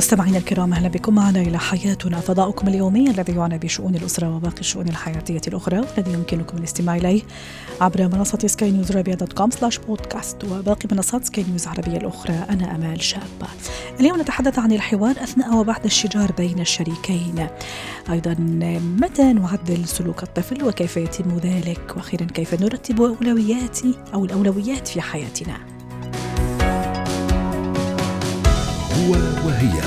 مستمعينا الكرام أهلا بكم معنا إلى حياتنا فضاؤكم اليومي الذي يعنى بشؤون الأسرة وباقي الشؤون الحياتية الأخرى والذي يمكنكم الاستماع إليه عبر منصة سكاي نيوز عربيه dot com slash podcast وباقي منصات سكاي نيوز العربيه الأخرى أنا أمال شابة. اليوم نتحدث عن الحوار أثناء وبعد الشجار بين الشريكين. أيضا متى نعدل سلوك الطفل وكيف يتم ذلك وأخيرا كيف نرتب اولويات أو الأولويات في حياتنا. هو وهي.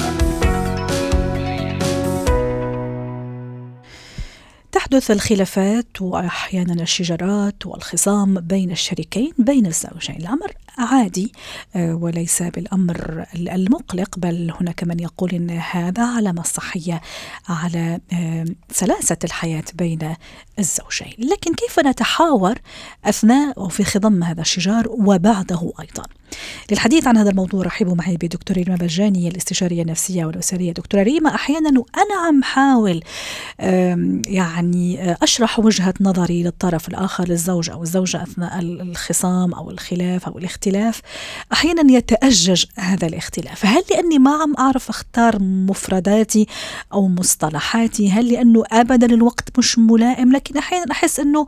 تحدث الخلافات وأحيانا الشجارات والخصام بين الشريكين بين الزوجين. الأمر عادي آه، وليس بالأمر المقلق بل هناك من يقول إن هذا علامه صحيه على آه، سلاسة الحياة بين الزوجين. لكن كيف نتحاور أثناء وفي خضم هذا الشجار وبعده أيضا؟ للحديث عن هذا الموضوع رحبوا معي بدكتور ريما بجاني الاستشارية النفسية والأسرية. دكتورة ريما أحيانا وأنا عم حاول يعني أشرح وجهة نظري للطرف الآخر للزوج أو الزوجة أثناء الخصام أو الخلاف أو الاختلاف. أحيانا يتأجج هذا الاختلاف. هل لأني ما عم أعرف أختار مفرداتي أو مصطلحاتي؟ هل لأنه أبدا الوقت مش ملائم؟ لكن أحيانا أحس أنه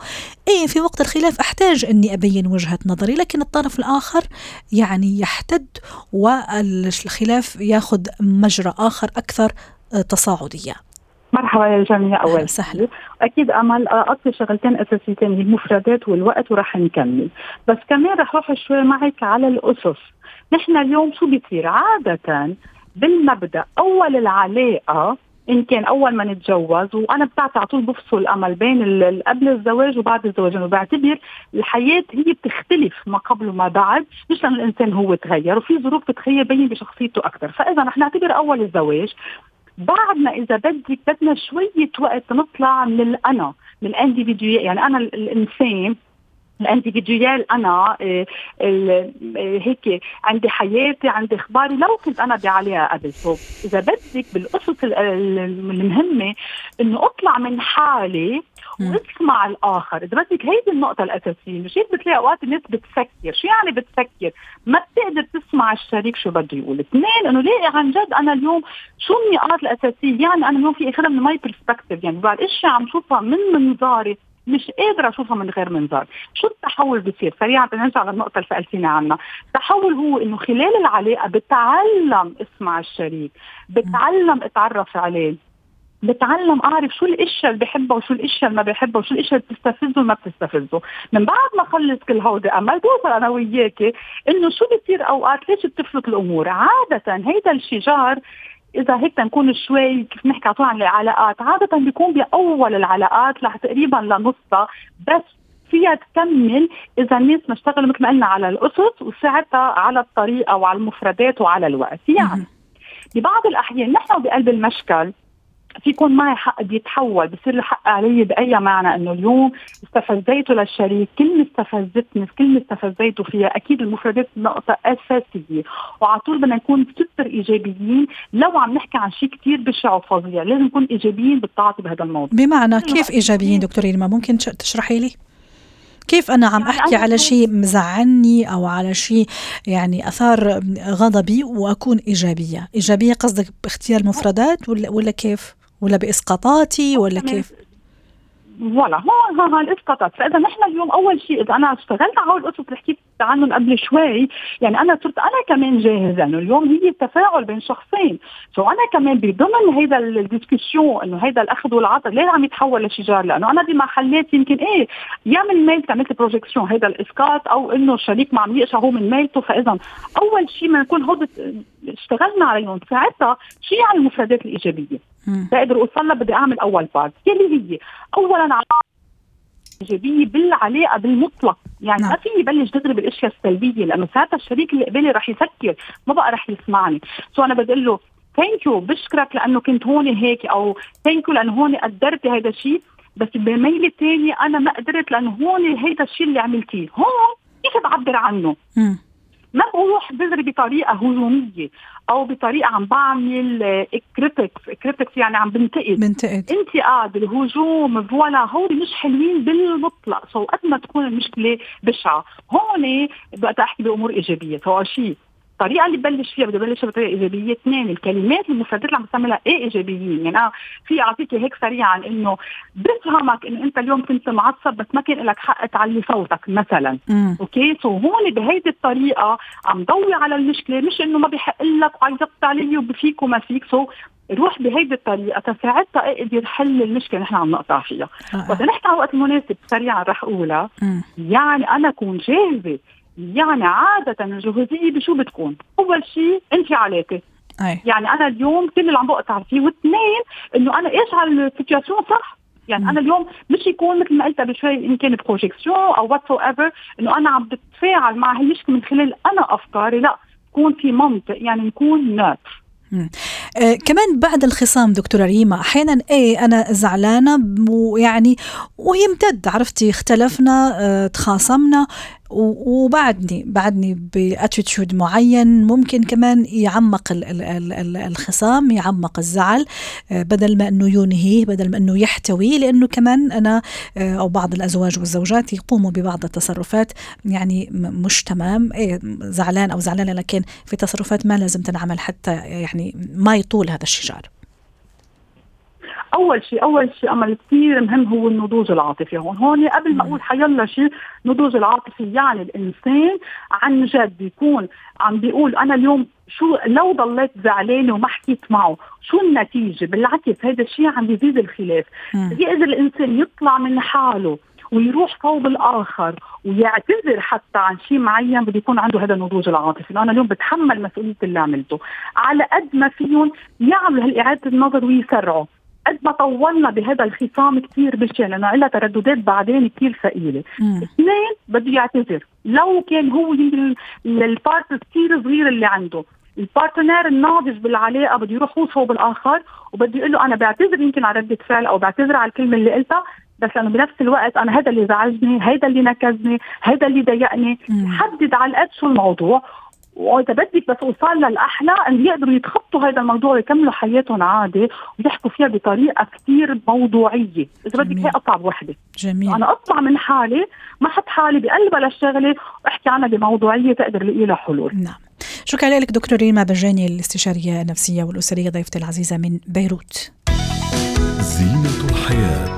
إيه في وقت الخلاف أحتاج أني أبين وجهة نظري. لكن الطرف الآخر يعني يحتد والخلاف ياخذ مجرى آخر أكثر تصاعدية. مرحبا للجميع أول سهلا أكيد أمل اعطي شغلتين أساسيتين المفردات والوقت وراح نكمل. بس كمان رح أروح شوي معك على الأسس. نحن اليوم شو بيصير؟ عادة بالمبدأ أول العلاقة إن كان أول ما نتجوز وأنا بتاعتي على طول بفصل الأمل بين قبل الزواج وبعد الزواج وبعتبر الحياة هي بتختلف ما قبل وما بعد مش لأنه الإنسان هو تغير وفي ظروف بتغير بين بشخصيته أكثر فإذا رح نعتبر أول الزواج بعدنا إذا بدك بدنا شوية وقت نطلع من الانا من ال individual يعني أنا الإنسان ال individual أنا آه، آه، هيك عندي حياتي عندي أخباري لو كنت أنا بعليها قبل. so إذا بدك بالقصص المهمة إنه أطلع من حالي واسمع الآخر. إذا بدك هيدي النقطة الأساسية مش هيك بتلاقي أوقات الناس بتفكر. شو يعني بتفكر؟ ما بتقدر تسمع الشريك شو بده يقول. اثنين إنه ليه عن جد أنا اليوم شو النقاط الأساسية؟ يعني أنا اليوم في اخذها من my perspective يعني بعد اشياء عم شوفها من منظاري. مش قادرة أشوفها من غير منظار شو التحول بصير سريعا بنرجع للنقطة اللي سألتيني عنها. التحول هو إنه خلال العلاقة بتعلم اسمع الشريك بتعلم أتعرف عليه بتعلم أعرف شو الأشياء اللي بحبها وشو الأشياء اللي ما بحبها وشو الأشياء اللي بتستفزه وما بتستفزه. من بعد ما خلص كل هودي أمل بوصل أنا وياكي إنه شو بصير أوقات؟ ليش بتفلت الأمور؟ عادة هيدا الشجار إذا هيك نكون شوي كيف نحكي على عن العلاقات. عادة بيكون بأول العلاقات لح تقريبا لنصها بس فيها تكمل إذا الناس ما اشتغلوا مثل ما قلنا على الأسس وساعتها على الطريقة وعلى المفردات وعلى الوقت. يعني ببعض الأحيان نحن بقلب المشكل يكون معي حق بيتحول بصير الحق علي بأي معنى؟ إنه اليوم استفزيته للشريك كلمه استفزتني كلمه استفزيته فيها أكيد المفردات نقطة أساسية. وعلى طول بدنا نكون سوبر إيجابيين لو عم نحكي عن شيء كثير بشع وفظيع لازم نكون إيجابيين بالتعاطي بهذا الموضوع. بمعنى كيف إيجابيين دكتور ما ممكن تشرحي لي؟ كيف أنا عم يعني أحكي على شيء مزعلني أو على شيء يعني أثار غضبي وأكون إيجابية؟ إيجابية قصدك باختيار المفردات ولا ولا كيف؟ ولا بإسقاطاتي ولا كيف؟ ف voilà هون ها الإسقاطات. فإذا نحن اليوم أول شيء إذا أنا اشتغلت على هول القصص اللي حكيت عنهم قبل شوي يعني أنا صرت أنا كمان جاهزة إنه اليوم هي تفاعل بين شخصين. so أنا كمان بضمن هيدا ال discussion إنه هيدا الأخذ والعطاء ليه عم يتحول لشجار؟ لأنه أنا بمحلات يمكن إيه يا من ميل عملت projection هيدا الإسقاط أو إنه الشريك ما عم يقشع هو من ميلته. فإذا أول شيء ما نكون هود اشتغلنا عليهم. ساعتها شيء على المفردات الإيجابية. بقدر اوصل لها بدي أعمل أول part يلي هي. اولا إيجابية بالعلاقه بالمطلق. يعني نعم. ما فيني بلش دغري بالاشياء السلبية. لأنه ساعتها الشريك اللي قبالي رح يفكر ما بقى رح يسمعني. so أنا بقول له thank you بشكرك لأنه كنت هون هيك. أو thank you لأنه هون قدرتي هذا الشيء. بس بميل الثاني أنا ما قدرت لأنه هون هيدا الشيء اللي عملتيه. هون كيف بعبر عنه؟ مم. ما بروح بزري بطريقة هجومية أو بطريقة عم بعمل critics critics يعني عم بنتقد. بنتقد. انتقاد الهجوم ف voilà هول مش حلوين بالمطلق. so قد ما تكون المشكلة بشعة. هون بدي أحكي بأمور إيجابية. أول شيء الطريقة اللي ببلش فيها بدي ببلش بطريقة إيجابية. اثنين الكلمات المفردات اللي عم بستعملها إيه إيجابيين. يعني أنا في اعطيك هيك سريعا إنه بفهمك انه أنت اليوم كنت معصب بس ما كان لك حق تعلي صوتك مثلا. مم. okay؟ so هون بهيدي الطريقة عم ضوي على المشكلة. مش إنه ما بحق لك وعايزك علي وبفيك وما فيك. so روح بهيدي الطريقة. تساعدها أقدر حل المشكلة نحن عم نقطع فيها. رائع. وقت نحكي على الوقت المناسب سريعا رح أقولها. يعني أنا اكون جاهزة يعني عادة الجهوزية بشو بتكون؟ أول شيء انفعالاتي، أي يعني أنا اليوم كل اللي عم بقطع فيه، واثنين إنه أنا قاشعة ال situation صح؟ يعني. أنا اليوم مش يكون مثل ما قلت قبل شوي إن كان projection أو whatever إنه أنا عم بتفاعل مع هالمشكلة من خلال أنا أفكاري، لا يكون في منطق يعني نكون neutre. آه كمان بعد الخصام دكتورة ريما أحيانا إيه أنا زعلانة ويعني ويمتد عرفتي اختلفنا آه تخاصمنا وبعدني بعدني ب attitude معين. ممكن كمان يعمق ال- ال- ال- ال- الخصام يعمق الزعل آه، بدل ما إنه ينهيه بدل ما إنه يحتويه لأنه كمان أنا آه، أو بعض الأزواج والزوجات يقوموا ببعض التصرفات. يعني مش تمام. إيه زعلان أو زعلانة لكن في تصرفات ما لازم تنعمل حتى يعني ما يطول هذا الشجار. أول شيء أول شيء أمل كثير مهم هو النضوج العاطفي هون. هون قبل ما أقول حيلا شيء نضوج العاطفي يعني الإنسان عن جد بيكون عم بيقول أنا اليوم شو لو ضليت زعلانة وما حكيت معه شو النتيجة؟ بالعكس هذا الشيء عم بيزيد الخلاف. مم. يقدر الإنسان يطلع من حاله ويروح صوب الآخر ويعتذر حتى عن شيء معين بده يكون عنده هذا النضوج العاطفي، لأنه أنا اليوم بتحمل مسؤولية اللي عملته، على قد ما فيهم يعملوا هالإعادة النظر ويسرعوا، قد ما طولنا بهذا الخصام كثير بشع لأنه لها ترددات بعدين كثير ثقيلة،. اثنين بده يعتذر لو كان هو ال part كثير صغير اللي عنده. ال partner الناضج بالعلاقة بده يروح هو صوب الآخر وبده يقول له أنا بعتذر يمكن على ردة فعل أو بعتذر على الكلمة اللي قلتها بس لأنه بنفس الوقت أنا هذا اللي زعجني هذا اللي نكزني هذا اللي ضايقني. حدد على القد شو الموضوع. وإذا بدك بس اوصل للأحلى إن يقدروا يتخطوا هذا الموضوع ويكملوا حياتهم عادي ويحكوا فيها بطريقة كثير موضوعية، إذا بدك. هي أصعب وحدة. جميل. أنا أطلع من حالي ما أحط حالي بقلبها للشغله واحكي عنها بموضوعية تقدر الاقي لها حلول. نعم. شكرا لك دكتور ريما بجاني الاستشارية النفسية والأسرية ضيفتي العزيزة من بيروت. زينة الحياة.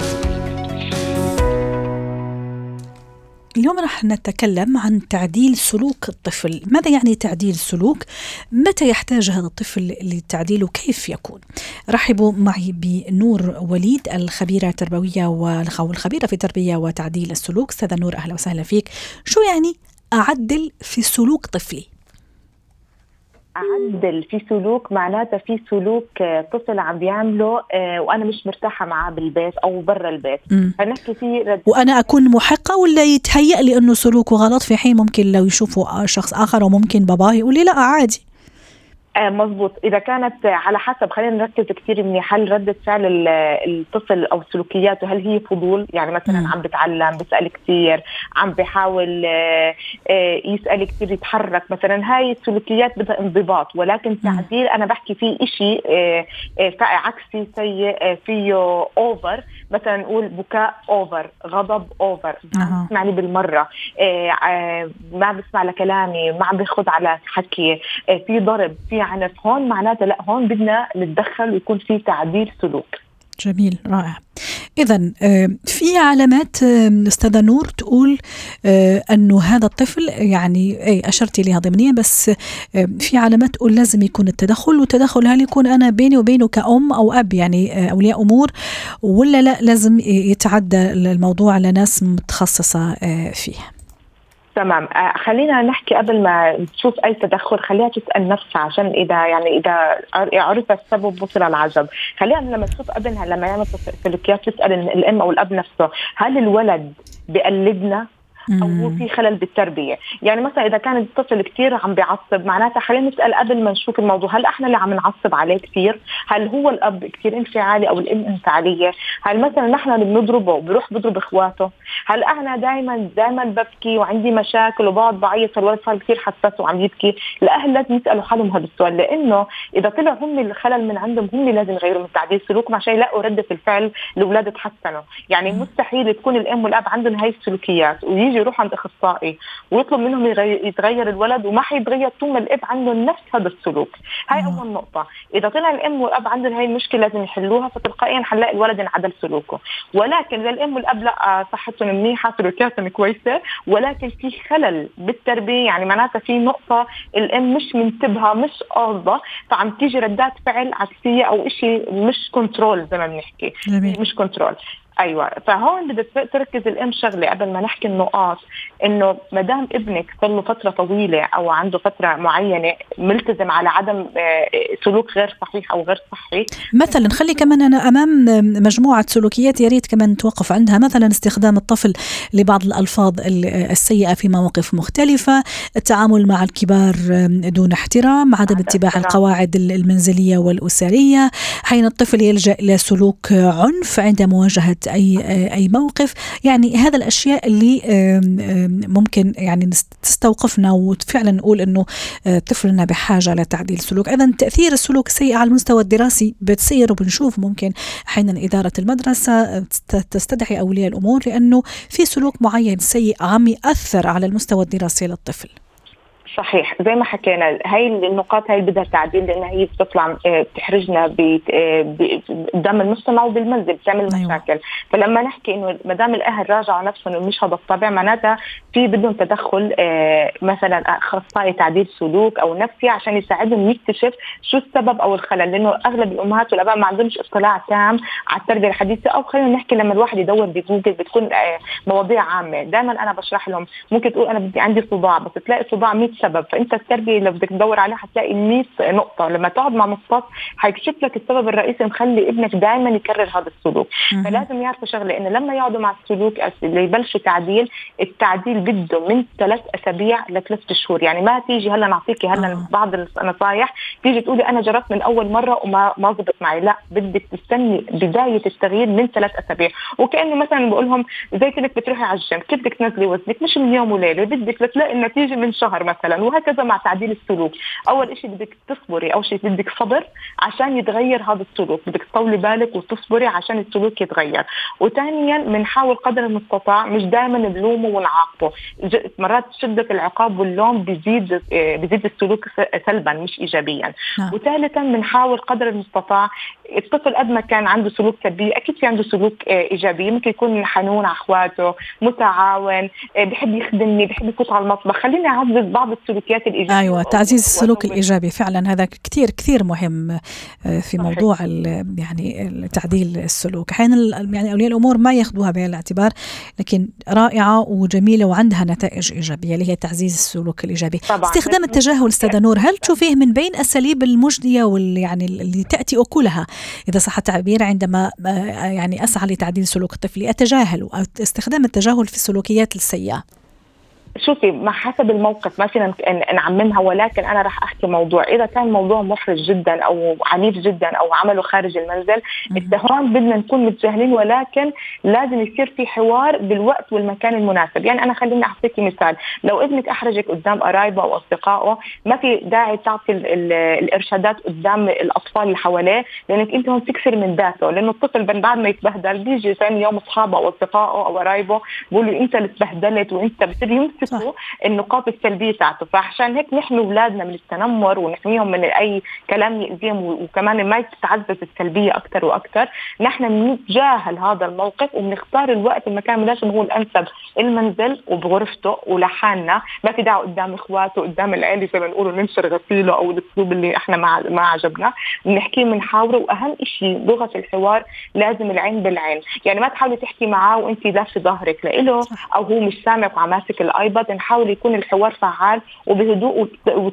اليوم راح نتكلم عن تعديل سلوك الطفل. ماذا يعني تعديل السلوك متى يحتاج هذا الطفل للتعديل وكيف يكون؟ رحبوا معي بنور وليد الخبيرة التربوية أو الخبيرة في تربية وتعديل السلوك. أستاذة نور أهلا وسهلا فيك. شو يعني أعدل في سلوك طفلي؟ اعدل في سلوك معناتها في سلوك آه، طفل عم بيعمله آه، وأنا مش مرتاحة معاه بالبيت أو برا البيت. فنحكي فيه رد وأنا أكون محقة ولا يتهيأ لي أنه سلوكه غلط؟ في حين ممكن لو يشوفوا شخص آخر وممكن باباه يقول لي لا عادي. آه مزبوط إذا كانت على حسب خلينا نركز كثير منيح هل ردة فعل ال- الطفل أو سلوكياته هل هي فضول؟ يعني مثلا مم. عم بتعلم بيسال كثير عم بحاول آه، آه، يسأل كثير يتحرك. مثلا هاي السلوكيات بدها انضباط. ولكن تعديل أنا بحكي فيه شيء عكسي سيء فيه over مثلا نقول بكاء over غضب over أها. بسمعني بالمرة. ما بسمع لكلامي ما عم بياخذ على حكي. في ضرب في عنف هون معناتها لا هون بدنا نتدخل ويكون في تعديل سلوك. جميل رائع. إذا في علامات آه، أستاذة نور تقول آه، أنه هذا الطفل يعني أي أشرتي لها ضمنيا بس آه، في علامات تقول لازم يكون التدخل والتدخل هل يكون أنا بيني وبينه كأم أو أب يعني آه، أولياء أمور ولا لا لازم يتعدى الموضوع لناس متخصصة آه، فيه. تمام. آه، خلينا نحكي قبل ما تشوف أي تدخل خليها تسأل نفسها عشان إذا يعني إذا عر- عرف السبب بطل العجب. خليها لما تشوف ابنها لما يعمل سلوكيات تسأل الأم أو الأب نفسه هل الولد بقلدنا أو في خلل بالتربية. يعني مثلا إذا كان الطفل كثير عم بيعصب معناتها خلينا نسأل قبل ما نشوف الموضوع هل إحنا اللي عم نعصب عليه كثير هل هو الأب كثير انفعالي أو الأم انفعالية؟ هل مثلا نحن اللي بنضربه وبروح بضرب إخواته؟ هل أنا دائما دائما ببكي وعندي مشاكل وبقعد بعيط الولد صار كثير حساس وعم يبكي؟ الاهل لازم يسألوا حالهم هذا السؤال لأنه إذا طلع هم الخلل من عندهم هم لازم يغيروا من تعديل سلوكهم عشان يلاقوا ردة الفعل الاولاد تحسنوا. يعني مستحيل تكون الأم والأب عندهم هاي السلوكيات ويجي يروح عند أخصائي ويطلب منهم يتغير الولد وما حيتغير طول ما الإب عنده نفس هذا السلوك. هاي أول نقطة. إذا طلع الام والأب عندهم هاي المشكلة لازم يحلوها فتلقائيا حنلاقي الولد انعدل سلوكه. ولكن إذا الام والأب لا صحتهم منيحة سلوكياتهم كويسة ولكن في خلل بالتربية يعني معناتها في نقطة الام مش منتبهة مش قاصدة فعم تيجي ردات فعل عكسية أو شيء مش control زي ما بنحكي. مش control أيوه. فهون بدها تركز الأم شغلة قبل ما نحكي النقاط إنه ما دام ابنك صار له فترة طويلة أو عنده فترة معينة ملتزم على عدم آه، سلوك غير صحيح أو غير صحي. مثلا خلي كمان أنا أمام مجموعة سلوكيات يا ريت كمان نتوقف عندها مثلا استخدام الطفل لبعض الألفاظ السيئة في مواقف مختلفة التعامل مع الكبار دون احترام عدم اتباع القواعد المنزلية والأسرية. حين الطفل يلجأ إلى سلوك عنف عند مواجهة أي أي موقف. يعني هذا الأشياء اللي ممكن يعني تستوقفنا وفعلا نقول إنه آه، طفلنا بحاجة لتعديل سلوك. أيضا تأثير السلوك السيء على المستوى الدراسي بتصير وبنشوف ممكن أحيانا إدارة المدرسة آه، تستدعي أولياء الأمور لأنه في سلوك معين سيء عم يأثر على المستوى الدراسي للطفل. صحيح. زي ما حكينا هاي النقاط هاي بدها تعديل لأنها هي بتطلع آه، بتحرجنا قدام المجتمع وبالمنزل بتعمل أيوة. مشاكل. فلما نحكي إنه ما دام الأهل راجعوا نفسهم إنه مش هذا الطبع معناتها في بدهم تدخل آه، مثلا أخصائي تعديل سلوك أو نفسي عشان يساعدهم يكتشف شو السبب أو الخلل. لأنه أغلب الأمهات والأباء ما عندهمش اطلاع تام على التربية الحديثة. أو خلينا نحكي لما الواحد يدور بجوجل بتكون آه، مواضيع عامة. دائما أنا بشرح لهم ممكن تقول أنا بدي عندي صداع بس تلاقي صداع 100 سبب. فأنت التربيه لو بدك تدور عليها حتلاقي 100 نقطة. لما تقعد مع مختص حيكشف لك السبب الرئيسي مخلي ابنك دائما يكرر هذا السلوك. فلازم يعرفوا شغلة إنه لما يقعدوا مع السلوك اللي يبلشوا تعديل التعديل بده من ثلاث أسابيع لثلاث شهور. يعني ما تيجي هلا نعطيكي هلا آه. بعض النصائح تيجي تقولي أنا جربت من أول مرة وما ما زبط معي. لا بدك تستني بداية التغيير من ثلاث أسابيع. وكأنه مثلا بقول لهم زي كنك بتروحي على الجيم. كيف بدك تنزلي وزنك؟ مش من يوم وليلة بدك لتلاقي النتيجة من شهر مثلا. وهكذا هكذا مع تعديل السلوك. أول شيء بدك تصبري أول شيء بدك صبر عشان يتغير هذا السلوك. بدك تطولي بالك وتصبري عشان السلوك يتغير. وثانيا بنحاول قدر المستطاع مش دائما نلومه ونعاقبه. مرات شدة العقاب واللوم بيزيد بيزيد السلوك سلبا مش ايجابيا. نعم. وثالثا بنحاول قدر المستطاع الطفل قد ما كان عنده سلوك سلبي أكيد في عنده سلوك إيجابي. ممكن يكون حنون على أخواته متعاون بحب يخدمني بحب يفوت على المطبخ. خليني أعزز بعض السلوكيات الإيجابية أيوه تعزيز السلوك الإيجابي فعلا هذا كثير كثير مهم آه، في موضوع يعني تعديل السلوك. أحيانا يعني أولياء الأمور ما يأخذوها بعين الاعتبار لكن رائعة وجميلة وعندها نتائج إيجابية اللي هي تعزيز السلوك الإيجابي. طبعا. استخدام التجاهل أستاذة نور هل تشوفيه من بين اساليب المجدية واللي يعني اللي تأتي أكلها؟ إذا صح التعبير عندما آه، يعني أسعى لتعديل سلوك طفلي أتجاهل أو استخدام التجاهل في السلوكيات السيئة. شوفي ما حسب الموقف ما فينا نعممها ولكن أنا راح أحكي موضوع. إذا كان موضوع محرج جدا أو عنيف جدا أو عمله خارج المنزل هون بدنا نكون متجاهلين ولكن لازم يصير في حوار بالوقت والمكان المناسب. يعني أنا خليني أعطيكي مثال. لو ابنك أحرجك قدام قرايبه أو أصدقائه ما في داعي تعطي الإرشادات قدام الأطفال اللي حواليه لأنك أنت هون تكسر من ذاته. لأنه الطفل بعد ما يتبهدل بيجي ثاني يوم أصحابه أو أصدقائه أو قرايبه بيقولوا أنت اللي تبهدلت وأنت بصير يمسك يكتشفوا النقاط السلبية تاعته. فعشان هيك نحمي أولادنا من التنمر ونحميهم من أي كلام يأذيهم وكمان ما تتعزز السلبية أكثر وأكثر نحن بنتجاهل هذا الموقف وبنختار الوقت المكان المناسب هو الانسب المنزل وبغرفته ولحالنا. ما في داعي قدام إخواته قدام العيلة زي ما بنقولوا ننشر غسيله أو الأسلوب اللي إحنا ما ما عجبنا. بنحكيه بنحاوره وأهم شيء لغة الحوار لازم العين بالعين. يعني ما تحاولي تحكي معاه وانت دايرة ظهرك له أو هو مش سامعك وعم ماسك الاي ال iPad نحاول يكون الحوار فعال وبهدوء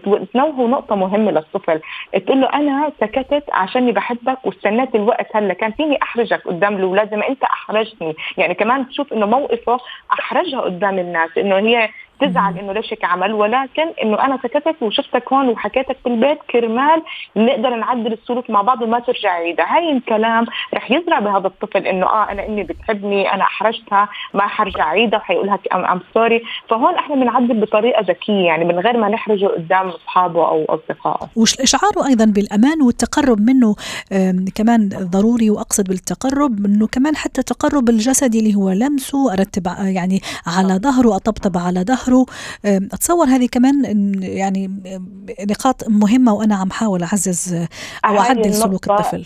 وتنوهوا نقطة مهمة للطفل. تقول له أنا سكتت عشاني بحبك واستنيت الوقت هلأ كان فيني أحرجك قدام الأولاد ما أنت أحرجتني. يعني كمان تشوف إنه موقفه أحرجها قدام الناس إنه هي تزعل إنه ليش هيك عمل؟ ولكن إنه أنا سكتت وشفتك هون وحكيتك في البيت كرمال نقدر نعدل السلوك مع بعض وما ترجع عيدها هاي الكلام رح يزرع بهذا الطفل إنه آه أنا امي بتحبني أنا أحرجتها ما حرجع عيدها وحيقولها I'm I'm sorry فهون إحنا بنعدل بطريقة ذكية يعني من غير ما نحرجه قدام أصحابه أو أصدقائه. واشعاره أيضا بالأمان والتقرب منه كمان ضروري وأقصد بالتقرب إنه كمان حتى التقرب الجسدي اللي هو لمسه أربت يعني على ظهره أطبطب على ظهره ظهره أتصور هذه كمان يعني نقاط مهمة وأنا عم حاول أعزز أو اعدل سلوك الطفل.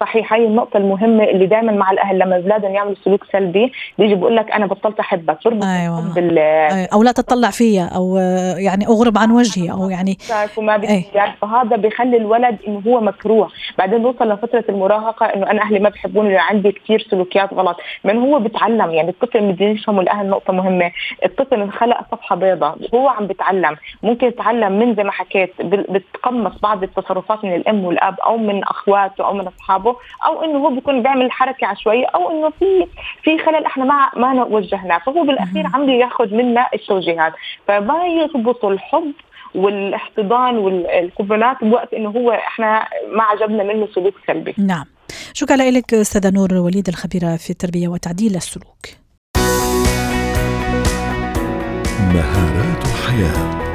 صحيح هاي النقطة المهمة اللي دائما مع الأهل لما أولادهم يعملوا سلوك سلبي بيجي بقول لك أنا بطلت أحبك. بربط أيوة. بال أيوة. أو لا تطلع فيا أو يعني أغرب عن وجهي أو يعني وما أي. يعني فهذا بيخلي الولد إنه هو مكروه. بعدين بوصل لفترة المراهقة إنه أنا أهلي ما بحبوني عندي كثير سلوكيات غلط. من هو بتعلم يعني الطفل بدهم يفهموا الأهل نقطة مهمة. الطفل انخلق صفحة بيضاء هو عم بتعلم ممكن يتعلم من زي ما حكيت بتقمص بعض التصرفات من الأم والأب أو من أخواته أو من أصحابه. أصحابه أو إنه هو بيكون بيعمل حركة عشوائية أو إنه في في خلل إحنا ما ما وجهناه فهو بالأخير عم ياخذ منا التوجيهات فما يربطوا الحب والاحتضان والقبلات بوقت إنه هو إحنا ما عجبنا منه سلوك سلبي. نعم. شكرا لك أستاذة نور وليد الخبيرة في التربية وتعديل السلوك. مهارات الحياة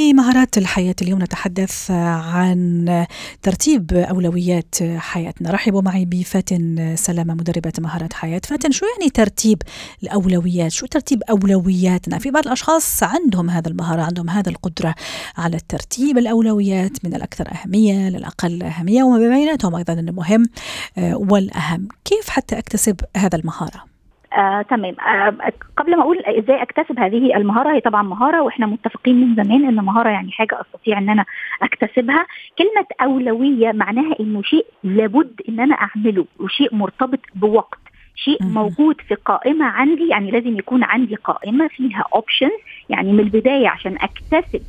في مهارات الحياة اليوم نتحدث عن ترتيب أولويات حياتنا. رحبوا معي بفاتن سلامة مدربة مهارات حياة. فاتن شو يعني ترتيب الأولويات؟ شو ترتيب أولوياتنا؟ في بعض الأشخاص عندهم هذا المهارة عندهم هذا القدرة على ترتيب الأولويات من الأكثر أهمية للأقل أهمية وما بيناتهم أيضا المهم والأهم. كيف حتى أكتسب هذا المهارة؟ آه، تمام. آه، قبل ما أقول إزاي أكتسب هذه المهارة هي طبعا مهارة وإحنا متفقين من زمان إن مهارة يعني حاجة أستطيع إن أنا أكتسبها. كلمة أولوية معناها إنه شيء لابد إن أنا أعمله وشيء مرتبط بوقت. شيء موجود في قائمة عندي يعني لازم يكون عندي قائمة فيها اوبشنز يعني من البداية عشان أكتسب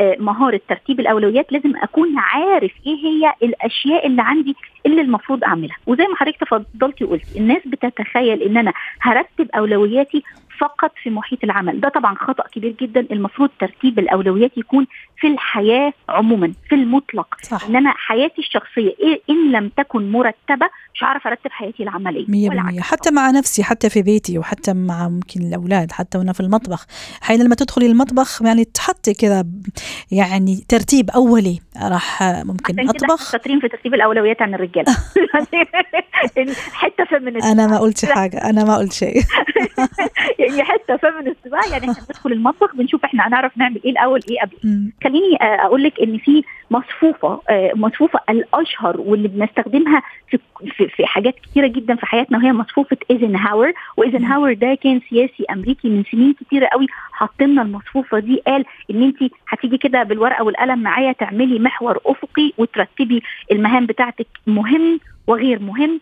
مهارة ترتيب الأولويات لازم أكون عارف إيه هي الأشياء اللي عندي اللي المفروض أعملها. وزي ما حضرتك تفضلتي وقلتي الناس بتتخيل إن أنا هرتب أولوياتي فقط في محيط العمل. ده طبعا خطأ كبير جدا. المفروض ترتيب الأولويات يكون في الحياة عموما في المطلق. صح. إن أنا حياتي الشخصية إيه إن لم تكن مرتبة مش هعرف أرتب حياتي العملية. 100% حتى مع نفسي حتى في بيتي وحتى مع ممكن الأولاد حتى وأنا في المطبخ. حين لما تدخلي المطبخ يعني تحطي كذا يعني ترتيب أولي. راح ممكن أطبخ. شاطرين في ترتيب الأولويات عن الرجالة. حتة feminist أنا ما قلت حاجة. أنا ما قلت شيء. يعني حتة feminist بقى. يعني إحنا بندخل المطبخ بنشوف إحنا هنعرف نعمل إيه الأول إيه قبل. خليني آه، أقول لك إن في مصفوفة آه، مصفوفة الأشهر واللي بنستخدمها في في, في حاجات كثيره جدا في حياتنا وهي مصفوفة ايزنهاور وايزنهاور ده كان سياسي أمريكي من سنين كثيره قوي حط لنا المصفوفة دي. قال إن أنت هتيجي كده بالورقة والقلم معايا تعملي محور أفقي وترتبي المهام بتاعتك مهم وغير مهم.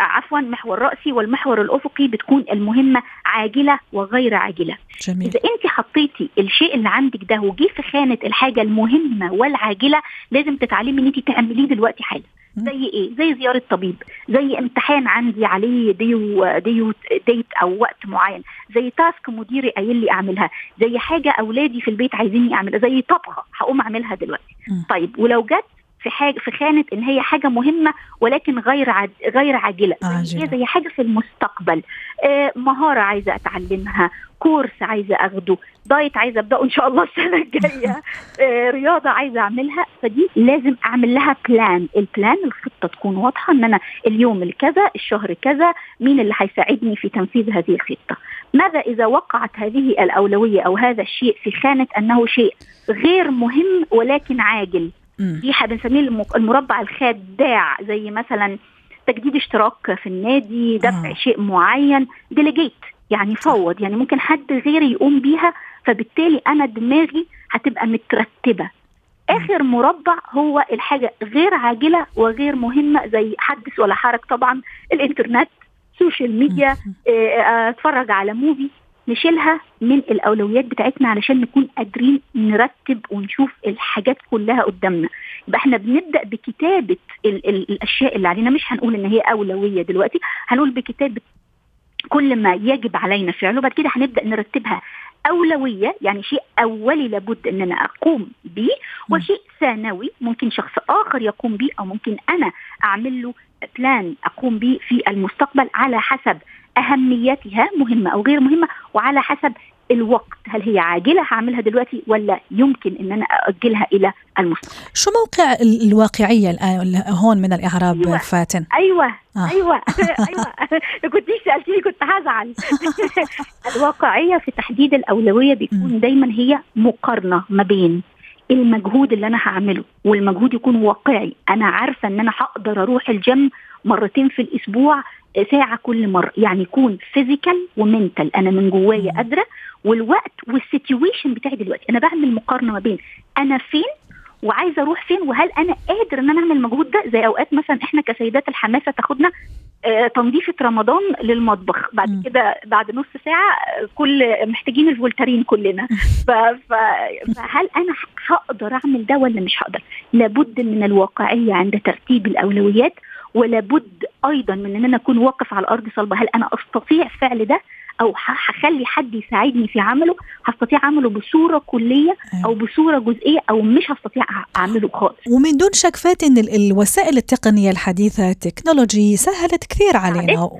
عفوا محور رأسي والمحور الأفقي بتكون المهمة عاجلة وغير عاجلة جميل. إذا أنت حطيتي الشيء اللي عندك ده وجي في خانة الحاجة المهمة والعاجلة لازم تتعلمي أن أنت تعمليه دلوقتي حالا زي إيه؟ زي زيارة طبيب، زي امتحان عندي عليه ديو ديو ديت أو وقت معين، زي تاسك مديري قايل لي أعملها، زي حاجة أولادي في البيت عايزيني أعملها، زي طبخة هقوم أعملها دلوقتي. م. طيب ولو جت في حاجة في خانة إن هي حاجة مهمة ولكن غير عاد غير عاجلة. عاجلة. زي حاجة في المستقبل. آه مهارة عايزة أتعلمها course عايزة أخده diet عايزة أبدأه إن شاء الله السنة الجاية آه رياضة عايزة أعملها. فدي لازم أعمل لها plan ال plan الخطة تكون واضحة إن أنا اليوم الكذا الشهر كذا مين اللي هيساعدني في تنفيذ هذه الخطة. ماذا إذا وقعت هذه الأولوية أو هذا الشيء في خانة أنه شيء غير مهم ولكن عاجل؟ في بنسميه المربع الخادع زي مثلا تجديد اشتراك في النادي دفع آه. شيء معين delegate يعني فوض يعني ممكن حد غيري يقوم بيها فبالتالي أنا دماغي هتبقى مترتبة. آخر مربع هو الحاجة غير عاجلة وغير مهمة زي حدث ولا حرج طبعا الإنترنت social media آه، أتفرج على movie نشيلها من الأولويات بتاعتنا علشان نكون قادرين نرتب ونشوف الحاجات كلها قدامنا. يبقى إحنا بنبدأ بكتابة ال ال الأشياء اللي علينا. مش هنقول إن هي أولوية دلوقتي هنقول بكتابة كل ما يجب علينا فعله. بعد كده هنبدأ نرتبها أولوية يعني شيء أولي لابد أن أنا أقوم به وشيء ثانوي ممكن شخص آخر يقوم به أو ممكن أنا أعمل له بلان أقوم به في المستقبل على حسب أهميتها مهمة أو غير مهمة وعلى حسب الوقت هل هي عاجلة هعملها دلوقتي ولا يمكن أن أنا أؤجلها إلى المستقبل. شو موقع الواقعية الآن هون من الإعراب أيوة. فاتن؟ أيوة. آه. أيوة. أيوة. كنت سألتيني؟ كنت هزعل. الواقعية في تحديد الأولوية بيكون دايما هي مقارنة ما بين المجهود اللي أنا هعمله والمجهود يكون واقعي. أنا عارفة إن أنا هقدر أروح الجيم مرتين في الأسبوع ساعة كل مرة. يعني يكون physical و mental أنا من جوايا قادرة والوقت وال situation بتاعي دلوقتي. أنا بعمل مقارنة ما بين أنا فين وعايزة أروح فين وهل أنا قادر إن أنا أعمل المجهود ده؟ زي أوقات مثلا إحنا كسيدات الحماسة تاخدنا تنظيفه رمضان للمطبخ. بعد م. كده بعد نص ساعة كلنا محتاجين الفولترين كلنا. ف... ف... فهل أنا هقدر أعمل ده ولا مش هقدر؟ لابد من الواقعية عند ترتيب الأولويات ولابد أيضا من إن أنا أكون واقف على الأرض صلبة. هل أنا أستطيع فعل ده؟ أو هخلي حد يساعدني في عمله هستطيع أعمله بصورة كلية أو بصورة جزئية أو مش هستطيع أعمله خالص. ومن دون شك فات ان الوسائل التقنية الحديثة التكنولوجي سهلت كثير علينا.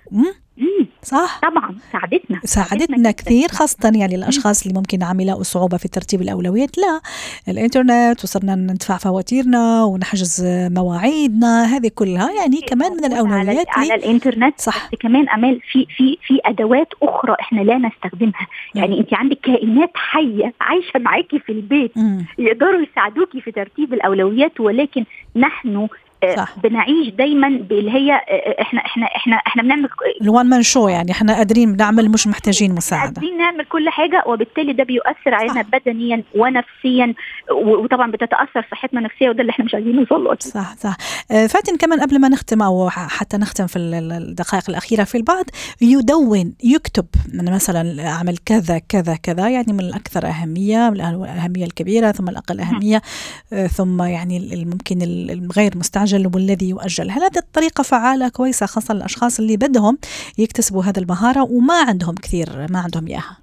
صح. طبعا ساعدتنا ساعدتنا كثير خاصة يعني الأشخاص اللي ممكن عملوا صعوبة في ترتيب الأولويات. لا الإنترنت وصرنا ندفع فواتيرنا ونحجز مواعيدنا هذه كلها يعني كمان من الأولويات على, على الإنترنت صح. بس كمان أمال في في في أدوات أخرى إحنا لا نستخدمها. يعني أنت عندك كائنات حية عايشة معاكي في البيت م. يقدروا يساعدوكي في ترتيب الأولويات ولكن نحن صح. بنعيش دايما باللي هي إحنا إحنا إحنا إحنا بنعمل الوان مان شو يعني؟ إحنا قادرين بنعمل مش محتاجين مساعدة. قادرين نعمل كل حاجة وبالتالي ده بيؤثر علينا بدنيا ونفسيا وطبعا بتتأثر صحتنا النفسية وده اللي إحنا مش عايزين نوصل له صح صح. فاتن كمان قبل ما نختم أو حتى نختم في الدقائق الأخيرة في البعض يدون يكتب من مثلا أعمل كذا كذا كذا يعني من الأكثر أهمية من الأهمية الكبيرة ثم الأقل أهمية ثم يعني ممكن الغير مستعجل يؤجل والذي يؤجل. هل هذه الطريقة فعالة كويسة خاصة للأشخاص اللي بدهم يكتسبوا هذه المهارة وما عندهم كثير ما عندهم إياها؟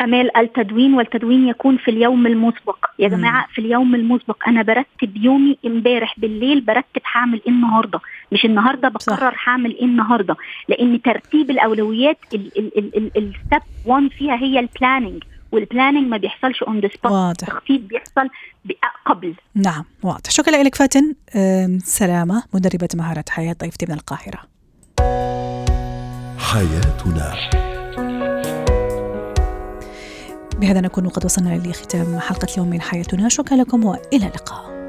أمال التدوين والتدوين يكون في اليوم المسبق. يا جماعة في اليوم المسبق أنا برتب يومي امبارح بالليل برتب هعمل إيه النهارده. مش النهارده بقرر هعمل إيه النهارده. لأن ترتيب الأولويات ال step 1 فيها هي ال planning وال planning ما بيحصلش on the spot التخطيط بيحصل قبل. نعم واضح. شكرا لك فاتن. سلامة مدربة مهارات حياة ضيفتي من القاهرة. حياتنا. بهذا نكون قد وصلنا لختام حلقة اليوم من حياتنا. شكرا لكم وإلى اللقاء.